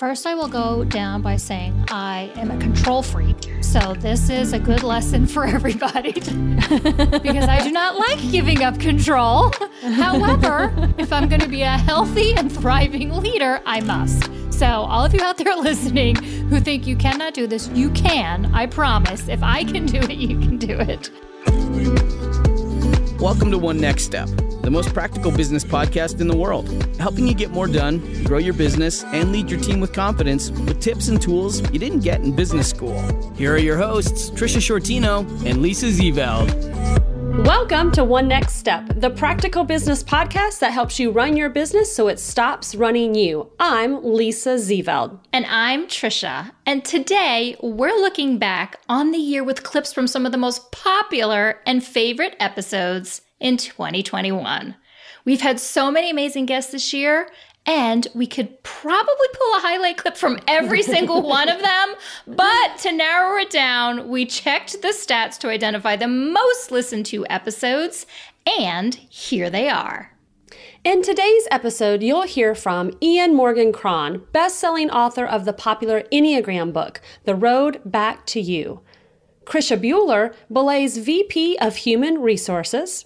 First, I will go down by saying I am a control freak. So, this is a good lesson for everybody because I do not like giving up control. However, if I'm going to be a healthy and thriving leader, I must. So, all of you out there listening who think you cannot do this, you can. I promise. If I can do it, you can do it. Welcome to One Next Step, the most practical business podcast in the world, helping you get more done, grow your business, and lead your team with confidence with tips and tools you didn't get in business school. Here are your hosts, Trisha Sciortino and Lisa Zeveld. Welcome to One Next Step, the practical business podcast that helps you run your business so it stops running you. I'm Lisa Zeveld. And I'm Trisha. And today we're looking back on the year with clips from some of the most popular and favorite episodes in 2021. We've had so many amazing guests this year, and we could probably pull a highlight clip from every single one of them. But to narrow it down, we checked the stats to identify the most listened to episodes, and here they are. In today's episode, you'll hear from Ian Morgan Cron, best-selling author of the popular Enneagram book, The Road Back to You. Krisha Bueller, Belay's VP of Human Resources.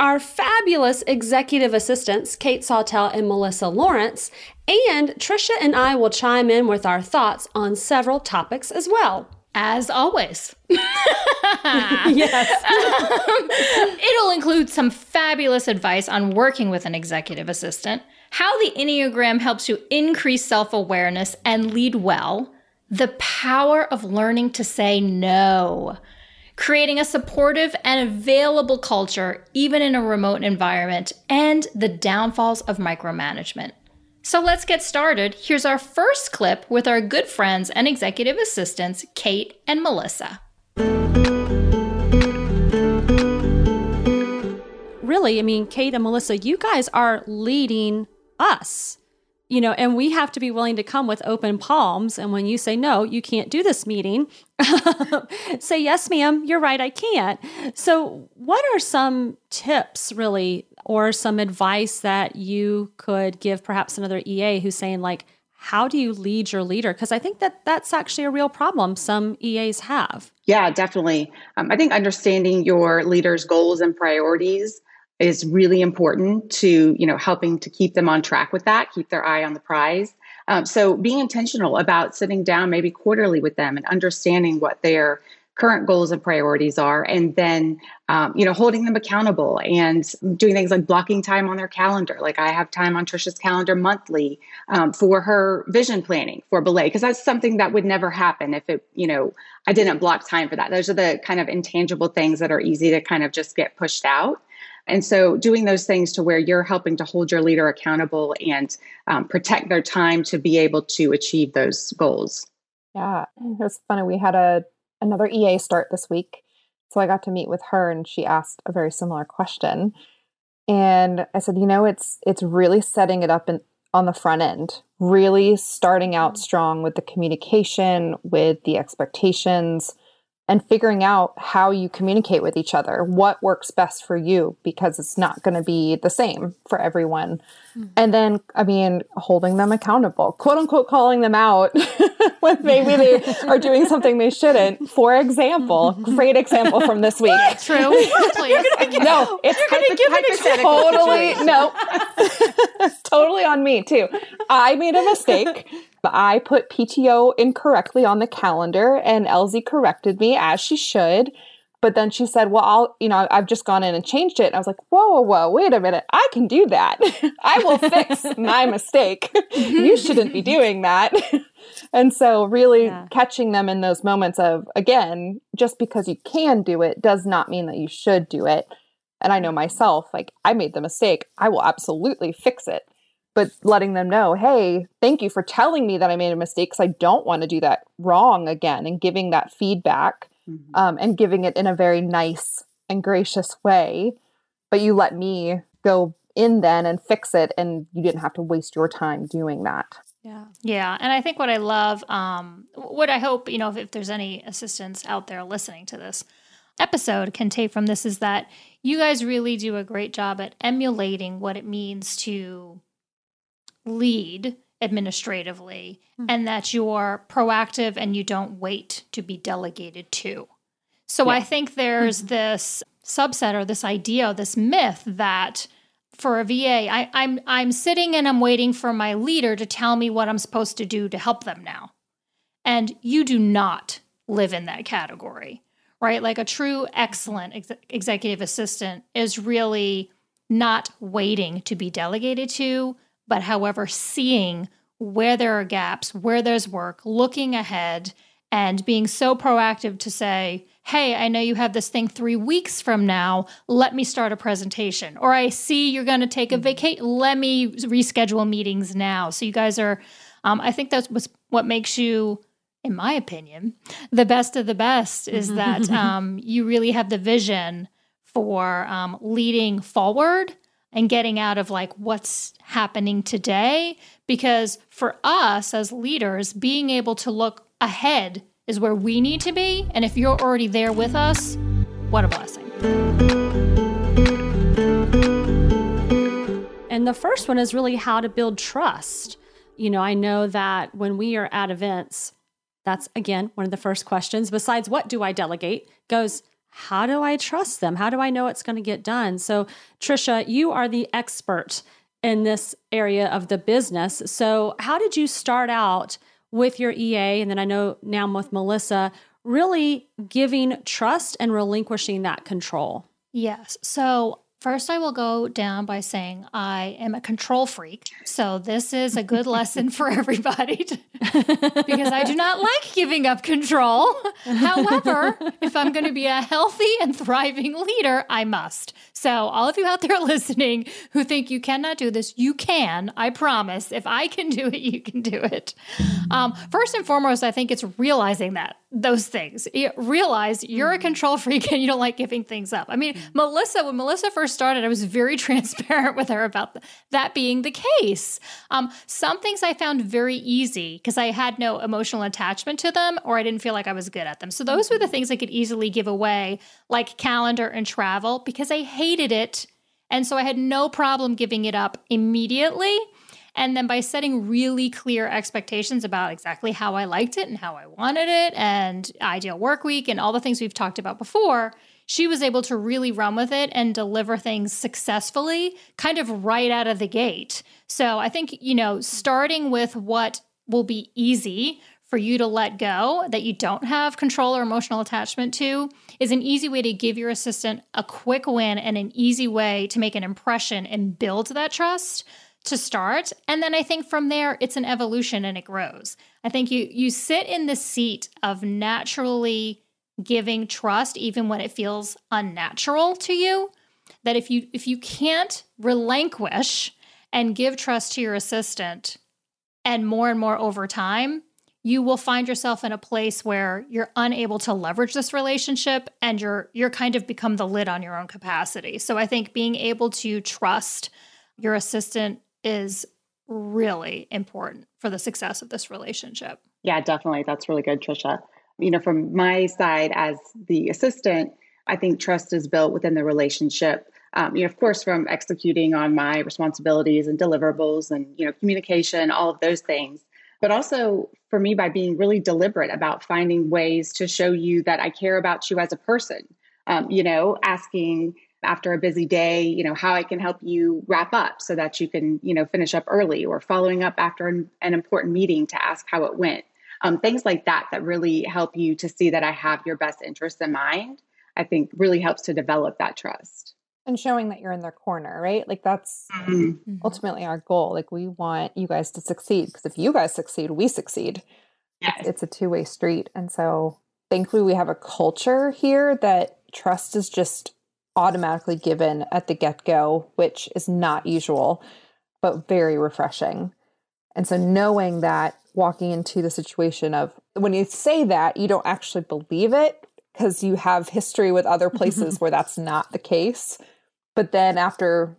Our fabulous executive assistants, Kate Sawtell and Melissa Lawrence, and Trisha and I will chime in with our thoughts on several topics as well. As always. yes. Um, it'll include some fabulous advice on working with an executive assistant, how the Enneagram helps you increase self awareness and lead well, the power of learning to say no creating a supportive and available culture, even in a remote environment, and the downfalls of micromanagement. So let's get started. Here's our first clip with our good friends and executive assistants, Kate and Melissa. Really, I mean, Kate and Melissa, you guys are leading us you know, and we have to be willing to come with open palms. And when you say, no, you can't do this meeting, say, yes, ma'am, you're right, I can't. So, what are some tips really, or some advice that you could give perhaps another EA who's saying, like, how do you lead your leader? Because I think that that's actually a real problem some EAs have. Yeah, definitely. Um, I think understanding your leader's goals and priorities is really important to you know helping to keep them on track with that keep their eye on the prize. Um, so being intentional about sitting down maybe quarterly with them and understanding what their current goals and priorities are and then um, you know holding them accountable and doing things like blocking time on their calendar. Like i have time on trisha's calendar monthly um, for her vision planning for belay because that's something that would never happen if it you know i didn't block time for that. Those are the kind of intangible things that are easy to kind of just get pushed out and so, doing those things to where you're helping to hold your leader accountable and um, protect their time to be able to achieve those goals. Yeah, it was funny. We had a another EA start this week, so I got to meet with her, and she asked a very similar question. And I said, you know, it's it's really setting it up in, on the front end, really starting out mm. strong with the communication, with the expectations and figuring out how you communicate with each other, what works best for you, because it's not going to be the same for everyone. Mm-hmm. And then, I mean, holding them accountable, quote unquote, calling them out when maybe they are doing something they shouldn't. For example, great example from this week. True. no, it's You're gonna give an totally no, totally on me too. I made a mistake. I put PTO incorrectly on the calendar and Elsie corrected me as she should. But then she said, Well, I'll, you know, I've just gone in and changed it. And I was like, Whoa, whoa, whoa, wait a minute. I can do that. I will fix my mistake. Mm-hmm. you shouldn't be doing that. and so, really yeah. catching them in those moments of, again, just because you can do it does not mean that you should do it. And I know mm-hmm. myself, like, I made the mistake. I will absolutely fix it but letting them know, hey, thank you for telling me that I made a mistake because I don't want to do that wrong again, and giving that feedback mm-hmm. um, and giving it in a very nice and gracious way. But you let me go in then and fix it, and you didn't have to waste your time doing that. Yeah. Yeah. And I think what I love, um, what I hope, you know, if, if there's any assistants out there listening to this episode can take from this is that you guys really do a great job at emulating what it means to lead administratively mm-hmm. and that you're proactive and you don't wait to be delegated to. So yeah. I think there's mm-hmm. this subset or this idea, this myth that for a VA, I, I'm I'm sitting and I'm waiting for my leader to tell me what I'm supposed to do to help them now. And you do not live in that category, right? Like a true excellent ex- executive assistant is really not waiting to be delegated to, but however, seeing where there are gaps, where there's work, looking ahead, and being so proactive to say, hey, I know you have this thing three weeks from now. Let me start a presentation. Or I see you're going to take a mm-hmm. vacation. Let me reschedule meetings now. So you guys are, um, I think that's what makes you, in my opinion, the best of the best is that um, you really have the vision for um, leading forward and getting out of like what's happening today. Because for us as leaders, being able to look ahead is where we need to be. And if you're already there with us, what a blessing. And the first one is really how to build trust. You know, I know that when we are at events, that's again one of the first questions, besides what do I delegate, goes, how do I trust them? How do I know it's going to get done? So, Trisha, you are the expert in this area of the business. So, how did you start out with your EA? And then I know now with Melissa, really giving trust and relinquishing that control. Yes. So, First, I will go down by saying I am a control freak. So, this is a good lesson for everybody to, because I do not like giving up control. However, if I'm going to be a healthy and thriving leader, I must. So, all of you out there listening who think you cannot do this, you can. I promise. If I can do it, you can do it. Um, first and foremost, I think it's realizing that those things. You realize you're a mm-hmm. control freak and you don't like giving things up. I mean, mm-hmm. Melissa, when Melissa first started, I was very transparent with her about the, that being the case. Um, some things I found very easy because I had no emotional attachment to them or I didn't feel like I was good at them. So those mm-hmm. were the mm-hmm. things I could easily give away, like calendar and travel, because I hated it. And so I had no problem giving it up immediately. And then by setting really clear expectations about exactly how I liked it and how I wanted it and ideal work week and all the things we've talked about before, she was able to really run with it and deliver things successfully kind of right out of the gate. So I think, you know, starting with what will be easy for you to let go that you don't have control or emotional attachment to is an easy way to give your assistant a quick win and an easy way to make an impression and build that trust to start. And then i think from there it's an evolution and it grows. I think you you sit in the seat of naturally giving trust even when it feels unnatural to you that if you if you can't relinquish and give trust to your assistant and more and more over time you will find yourself in a place where you're unable to leverage this relationship and you're you're kind of become the lid on your own capacity. So i think being able to trust your assistant is really important for the success of this relationship. Yeah, definitely. That's really good, Trisha. You know, from my side as the assistant, I think trust is built within the relationship. Um, you know, of course, from executing on my responsibilities and deliverables and, you know, communication, all of those things. But also for me, by being really deliberate about finding ways to show you that I care about you as a person. Um, you know, asking after a busy day, you know, how I can help you wrap up so that you can, you know, finish up early or following up after an, an important meeting to ask how it went. Um, things like that that really help you to see that I have your best interests in mind, I think really helps to develop that trust. And showing that you're in their corner, right? Like that's mm-hmm. mm-hmm. ultimately our goal. Like we want you guys to succeed because if you guys succeed, we succeed. Yes. It's, it's a two way street. And so thankfully we have a culture here that trust is just automatically given at the get go, which is not usual, but very refreshing. And so knowing that walking into the situation of when you say that, you don't actually believe it because you have history with other places where that's not the case. But then after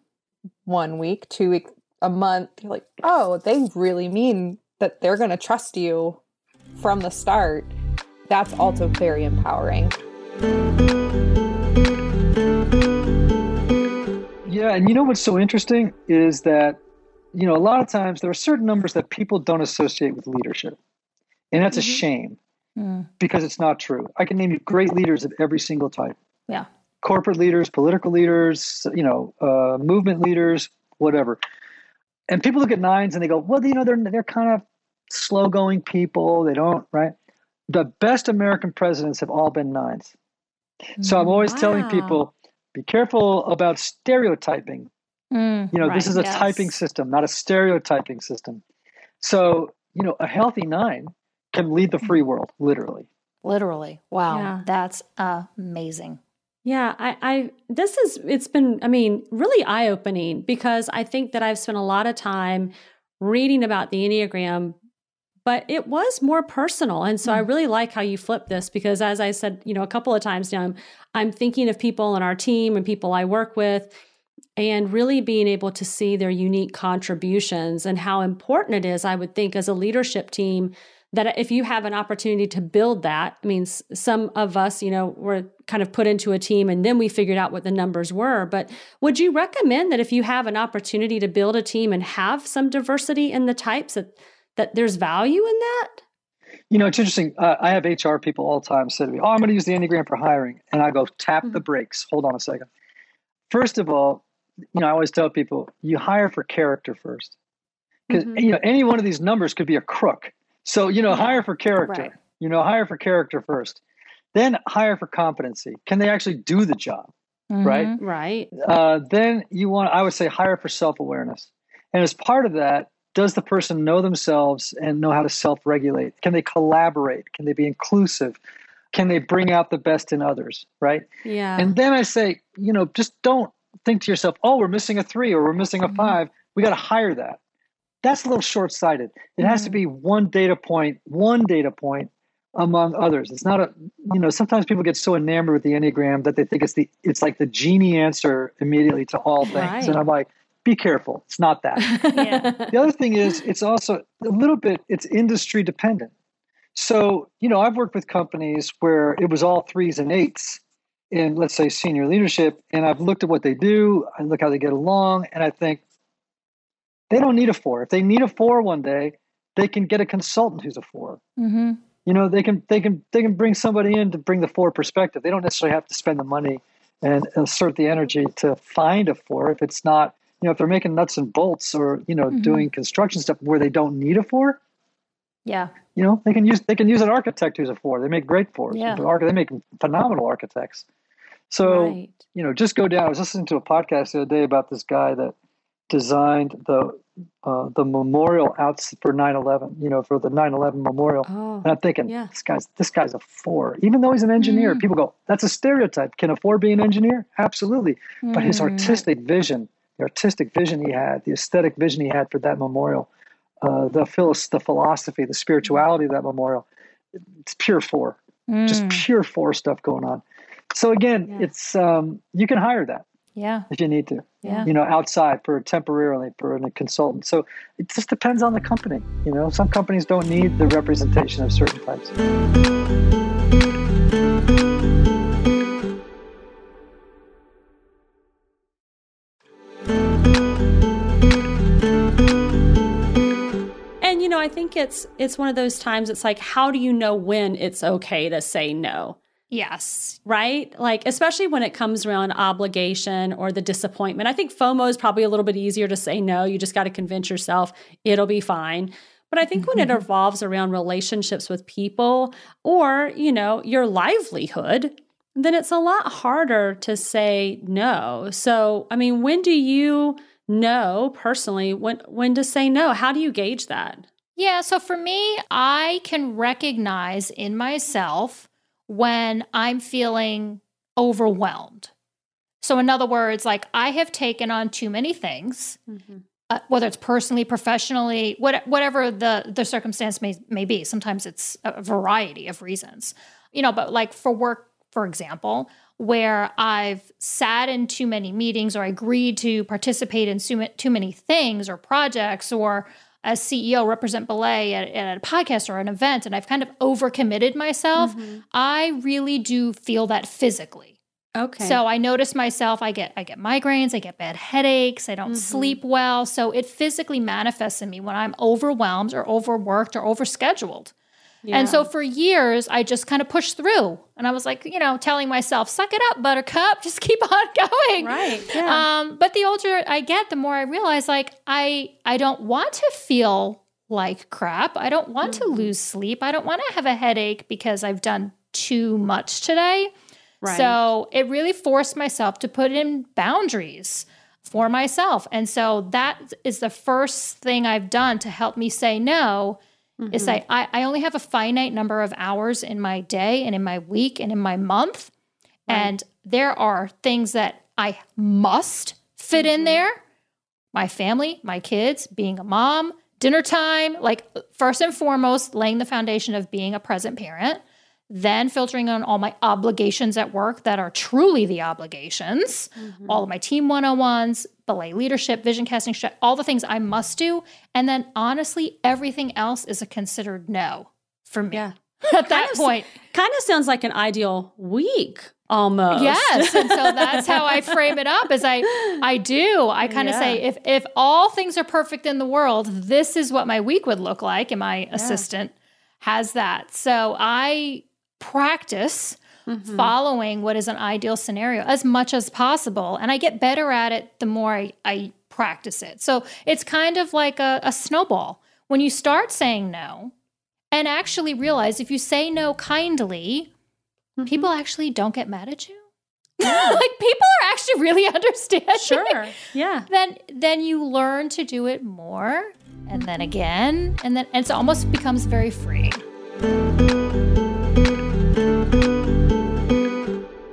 one week, two weeks, a month, you're like, oh, they really mean that they're going to trust you from the start. That's also very empowering. Yeah, and you know what's so interesting is that you know, a lot of times there are certain numbers that people don't associate with leadership. And that's Mm-hmm. a shame Mm. because it's not true. I can name you great leaders of every single type Yeah. corporate leaders, political leaders, you know, uh, movement leaders, whatever. And people look at nines and they go, well, you know, they're they're kind of slow going people. They don't right. The best American presidents have all been nines. So I'm always telling people, be careful about stereotyping. Mm. You know, this is a yes. typing system, not a stereotyping system. So you know, a healthy nine can lead the free world, literally. Literally. Wow. Yeah. That's amazing. Yeah, I, I this is it's been I mean really eye opening because I think that I've spent a lot of time reading about the Enneagram, but it was more personal. And so I really like how you flip this because as I said, you know, a couple of times now, I'm I'm thinking of people in our team and people I work with and really being able to see their unique contributions and how important it is, I would think, as a leadership team that if you have an opportunity to build that, I mean, some of us, you know, were kind of put into a team and then we figured out what the numbers were. But would you recommend that if you have an opportunity to build a team and have some diversity in the types, that, that there's value in that? You know, it's interesting. Uh, I have HR people all the time say to me, "Oh, I'm going to use the Enneagram for hiring," and I go, "Tap the brakes. Hold on a second. First of all, you know, I always tell people, you hire for character first, because Mhm. you know any one of these numbers could be a crook. So you know, hire for character. Right. You know, hire for character first, then hire for competency. Can they actually do the job? Right. Mhm. Right. uh, then you want i would say hire for self-awareness and as part of that does the person know themselves and know how to self-regulate? Can they collaborate? Can they be inclusive? Can they bring out the best in others right? Yeah. and then i say you know just don't think to yourself oh we're missing a three or we're missing a mm-hmm. five. We got to hire that. That's a little short-sighted. It has to mm-hmm. be one data point one data point among others. It's not a you know sometimes people get so enamored with the enneagram that they think it's the it's like the genie answer immediately to all things. Right. and i'm like be careful. It's not that. Yeah. the other thing is it's also a little bit it's industry dependent. So you know i've worked with companies where it was all threes and eights in let's say senior leadership and i've looked at what they do i look how they get along and i think they don't need a four. If they need a four one day they can get a consultant who's a four. Mhm. you know they can they can they can bring somebody in to bring the four perspective. They don't necessarily have to spend the money and assert the energy to find a four if it's not you know if they're making nuts and bolts or you know Mhm. doing construction stuff where they don't need a four Yeah. you know they can use they can use an architect who's a four they make great fours Yeah. They make phenomenal architects so right. you know just go down i was listening to a podcast the other day about this guy that designed the uh, the memorial out for 9-11 you know for the 9-11 memorial Oh. and I'm thinking, Yeah. this guy's this guy's a four. Even though he's an engineer, Mm. people go, that's a stereotype. Can a four be an engineer? Absolutely. But his Mm. artistic vision, the artistic vision he had, the aesthetic vision he had for that memorial, uh, the philos- the philosophy, the spirituality of that memorial, it's pure four. Just Mm. pure four stuff going on. So again, Yeah. it's um, you can hire that Yeah. if you need to Yeah. you know, outside for temporarily for a consultant. So it just depends on the company. You know, some companies don't need the representation of certain types. It's it's one of those times it's like how do you know when it's okay to say no? Yes. Right? Like especially when it comes around obligation or the disappointment. I think FOMO is probably a little bit easier to say no. You just got to convince yourself it'll be fine. But I think when it mm-hmm. revolves around relationships with people or, you know, your livelihood, then it's a lot harder to say no. So, I mean, when do you know personally when when to say no? How do you gauge that? Yeah. So for me, I can recognize in myself when I'm feeling overwhelmed. So, in other words, like I have taken on too many things, uh, whether it's personally, professionally, what, whatever the the circumstance may may be. Sometimes it's a variety of reasons, you know. But like for work, for example, where I've sat in too many meetings or I agreed to participate in too, too many things or projects or as CEO represent Belay at, at a podcast or an event, and I've kind of overcommitted myself. I really do feel that physically. Okay. So I notice myself I get I get migraines, I get bad headaches, I don't Mhm. sleep well. So it physically manifests in me when I'm overwhelmed or overworked or overscheduled. And so for years I just kind of pushed through. And I was like, you know, telling myself, suck it up, buttercup, just keep on going. right. Yeah. Um, but the older I get, the more I realize like I I don't want to feel like crap. I don't want to Mhm. lose sleep. I don't want to have a headache because I've done too much today. right. So it really forced myself to put in boundaries for myself. And so that is the first thing I've done to help me say no. Is Mhm. say I, I only have a finite number of hours in my day and in my week and in my month. Right. And there are things that I must fit in Mhm. there. My family, my kids, being a mom, dinner time, like first and foremost, laying the foundation of being a present parent, then filtering on all my obligations at work that are truly the obligations, Mhm. all of my team 101s, belay leadership, vision casting, all the things I must do. And then honestly, everything else is a considered no for me Yeah. at that Kind of point. Kind of sounds like an ideal week almost. Yes, and so that's how I frame it up. Is I I do I kind of Yeah. say if if all things are perfect in the world, this is what my week would look like, and my assistant has that. So I practice Mhm. following what is an ideal scenario as much as possible, and I get better at it the more I, I practice it. So it's kind of like a, a snowball. When you start saying no, and actually realize if you say no kindly, Mhm. people actually don't get mad at you. like people are actually really understanding. Sure. Yeah. Then then you learn to do it more and then again and then and it almost becomes very free.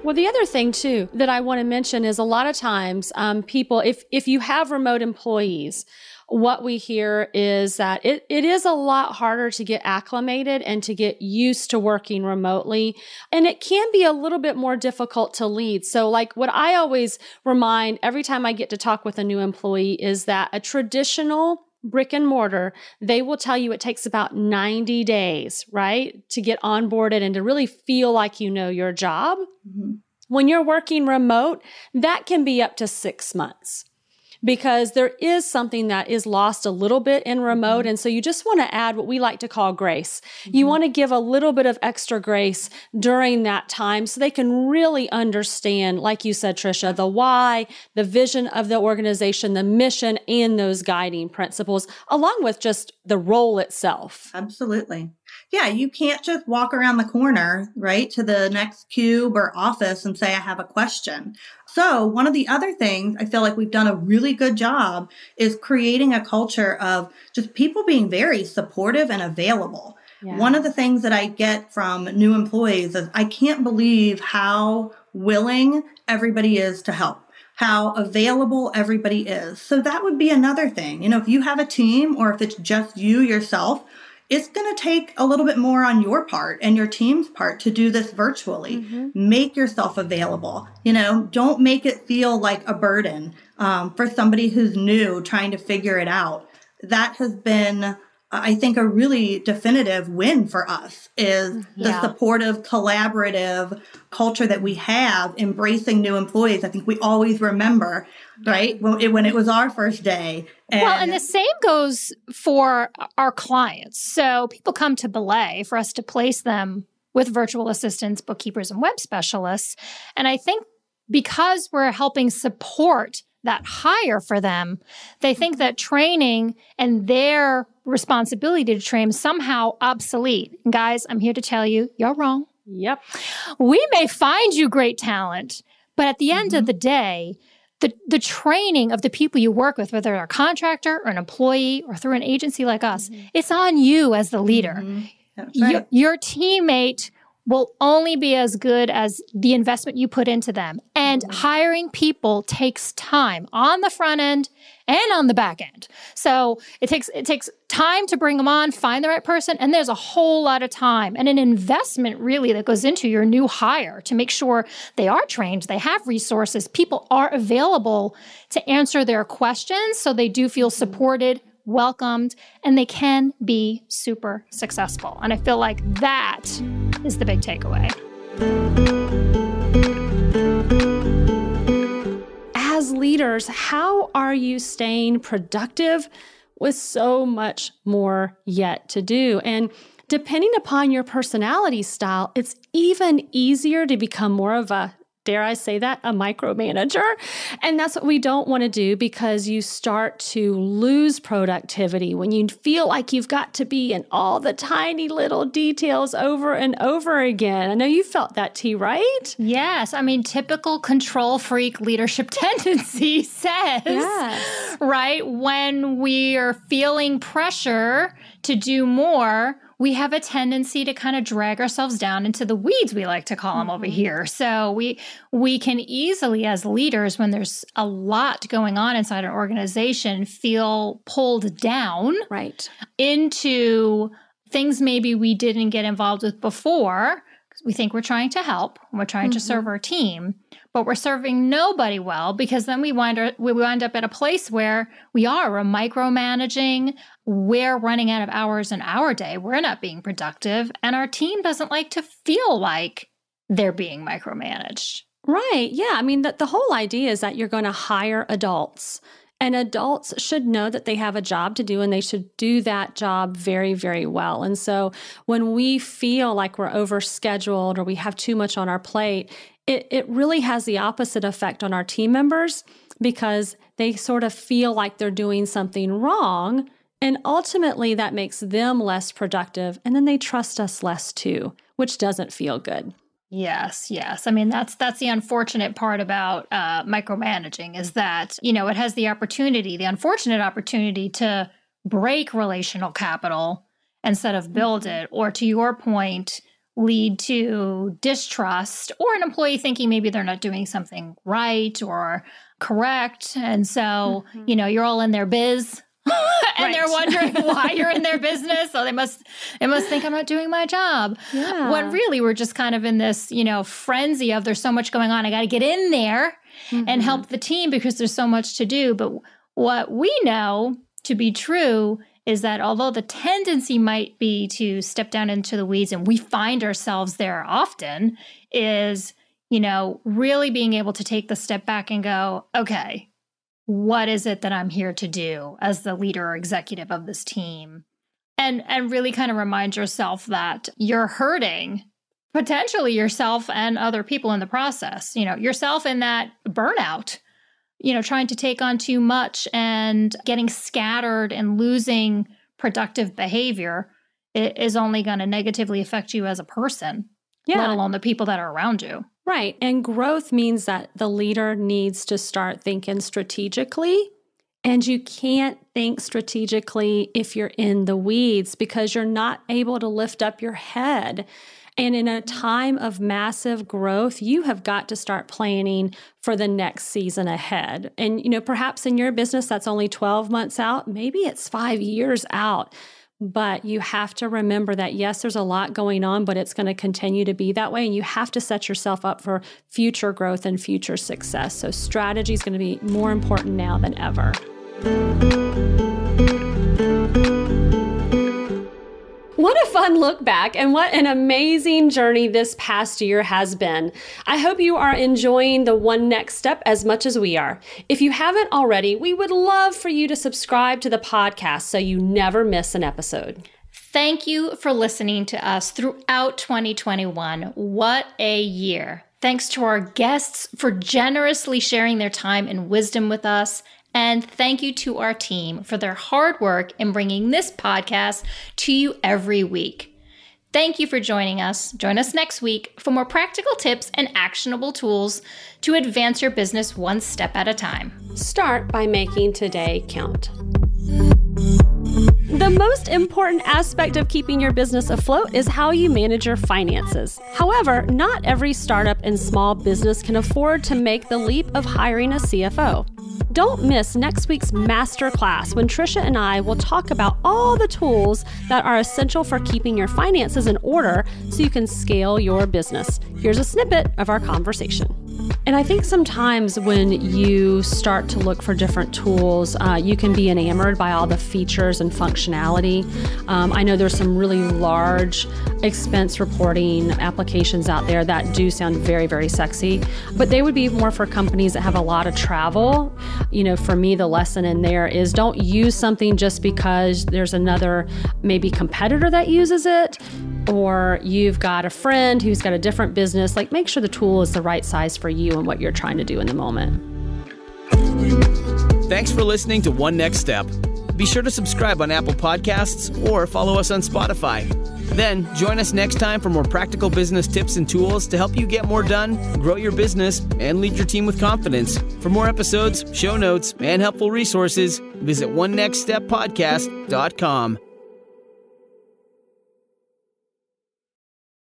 Well, the other thing too that I want to mention is a lot of times um, people, if if you have remote employees, what we hear is that it, it is a lot harder to get acclimated and to get used to working remotely. And it can be a little bit more difficult to lead. So, like what I always remind every time I get to talk with a new employee is that a traditional brick and mortar, they will tell you it takes about 90 days, right? To get onboarded and to really feel like you know your job. Mhm. When you're working remote, that can be up to six months because there is something that is lost a little bit in mm-hmm. remote. And so you just want to add what we like to call grace. You mm-hmm. want to give a little bit of extra grace during that time so they can really understand, like you said, Trisha, the why, the vision of the organization, the mission, and those guiding principles, along with just the role itself. Absolutely. Yeah, you can't just walk around the corner, right, to the next cube or office and say, I have a question. So, one of the other things I feel like we've done a really good job is creating a culture of just people being very supportive and available. One of the things that I get from new employees is I can't believe how willing everybody is to help, how available everybody is. So that would be another thing. You know, if you have a team or if it's just you yourself, it's going to take a little bit more on your part and your team's part to do this virtually. Make yourself available. You know, don't make it feel like a burden um, for somebody who's new trying to figure it out. That has been I think a really definitive win for us is mm-hmm. the Yeah. supportive, collaborative culture that we have, embracing new employees. I think we always remember, right, when it, when it was our first day. well, and the same goes for our clients. So people come to Belay for us to place them with virtual assistants, bookkeepers, and web specialists. And I think because we're helping support that hire for them, they think that training and their responsibility to train is somehow obsolete. And guys, I'm here to tell you, you're wrong. Yep. We may find you great talent, but at the end Mm-hmm. of the day, the, the training of the people you work with, whether they're a contractor or an employee or through an agency like us, it's on you as the leader. Mhm. That's Your, your teammate will only be as good as the investment you put into them. And mm. hiring people takes time on the front end and on the back end. So it takes it takes time to bring them on, find the right person, and there's a whole lot of time and an investment really that goes into your new hire to make sure they are trained, they have resources, people are available to answer their questions so they do feel mm. supported, welcomed, and they can be super successful. And I feel like that is the big takeaway. As leaders, how are you staying productive with so much more yet to do? And depending upon your personality style, it's even easier to become more of a dare I say that, a micromanager. And that's what we don't want to do because you start to lose productivity when you feel like you've got to be in all the tiny little details over and over again. I know you felt that, T, right? Yes. I mean, typical control freak leadership tendency says, Yes. right? When we are feeling pressure to do more, we have a tendency to kind of drag ourselves down into the weeds we like to call them over mm-hmm. here so we we can easily as leaders when there's a lot going on inside an organization feel pulled down Right. into things maybe we didn't get involved with before we think we're trying to help we're trying to mm-hmm. serve our team but we're serving nobody well because then we wind up, we wind up at a place where we are we're micromanaging we're running out of hours in our day we're not being productive and our team doesn't like to feel like they're being micromanaged Right. Yeah. I mean, the, the whole idea is that you're going to hire adults, and adults should know that they have a job to do and they should do that job very, very well. And so when we feel like we're overscheduled or we have too much on our plate, it, it really has the opposite effect on our team members because they sort of feel like they're doing something wrong. And ultimately, that makes them less productive. And then they trust us less too, which doesn't feel good. Yes, yes. I mean that's that's the unfortunate part about uh, micromanaging is that you know it has the opportunity, the unfortunate opportunity to break relational capital instead of build it, or to your point, lead to distrust or an employee thinking maybe they're not doing something right or correct, and so you know you're all in their biz. They're wondering why you're in their business. So they must they must think I'm not doing my job. Yeah. When really we're just kind of in this, you know, frenzy of there's so much going on. I got to get in there and help mm-hmm. the team because there's so much to do. But what we know to be true is that although the tendency might be to step down into the weeds and we find ourselves there often is, you know, really being able to take the step back and go, okay, what is it that I'm here to do as the leader or executive of this team? And and really kind of remind yourself that you're hurting potentially yourself and other people in the process. You know, yourself in that burnout, you know, trying to take on too much and getting scattered and losing productive behavior is only going to negatively affect you as a person, yeah. let alone the people that are around you. Right. And growth means that the leader needs to start thinking strategically. And you can't think strategically if you're in the weeds because you're not able to lift up your head. And in a time of massive growth, you have got to start planning for the next season ahead. And, you know, perhaps in your business, that's only 12 months out, maybe it's five years out. But you have to remember that, yes, there's a lot going on, but it's going to continue to be that way. And you have to set yourself up for future growth and future success. So, strategy is going to be more important now than ever. What a fun look back, and what an amazing journey this past year has been. I hope you are enjoying the One Next Step as much as we are. If you haven't already, we would love for you to subscribe to the podcast so you never miss an episode. Thank you for listening to us throughout 2021. What a year. Thanks to our guests for generously sharing their time and wisdom with us. And thank you to our team for their hard work in bringing this podcast to you every week. Thank you for joining us. Join us next week for more practical tips and actionable tools to advance your business one step at a time. Start by making today count. The most important aspect of keeping your business afloat is how you manage your finances. However, not every startup and small business can afford to make the leap of hiring a CFO. Don't miss next week's masterclass when Trisha and I will talk about all the tools that are essential for keeping your finances in order so you can scale your business. Here's a snippet of our conversation. And I think sometimes when you start to look for different tools, uh, you can be enamored by all the features and functionality. Um, I know there's some really large expense reporting applications out there that do sound very, very sexy, but they would be more for companies that have a lot of travel. You know, for me, the lesson in there is don't use something just because there's another maybe competitor that uses it or you've got a friend who's got a different business, like make sure the tool is the right size for you and what you're trying to do in the moment. Thanks for listening to One Next Step. Be sure to subscribe on Apple Podcasts or follow us on Spotify. Then join us next time for more practical business tips and tools to help you get more done, grow your business, and lead your team with confidence. For more episodes, show notes, and helpful resources, visit onenextsteppodcast.com.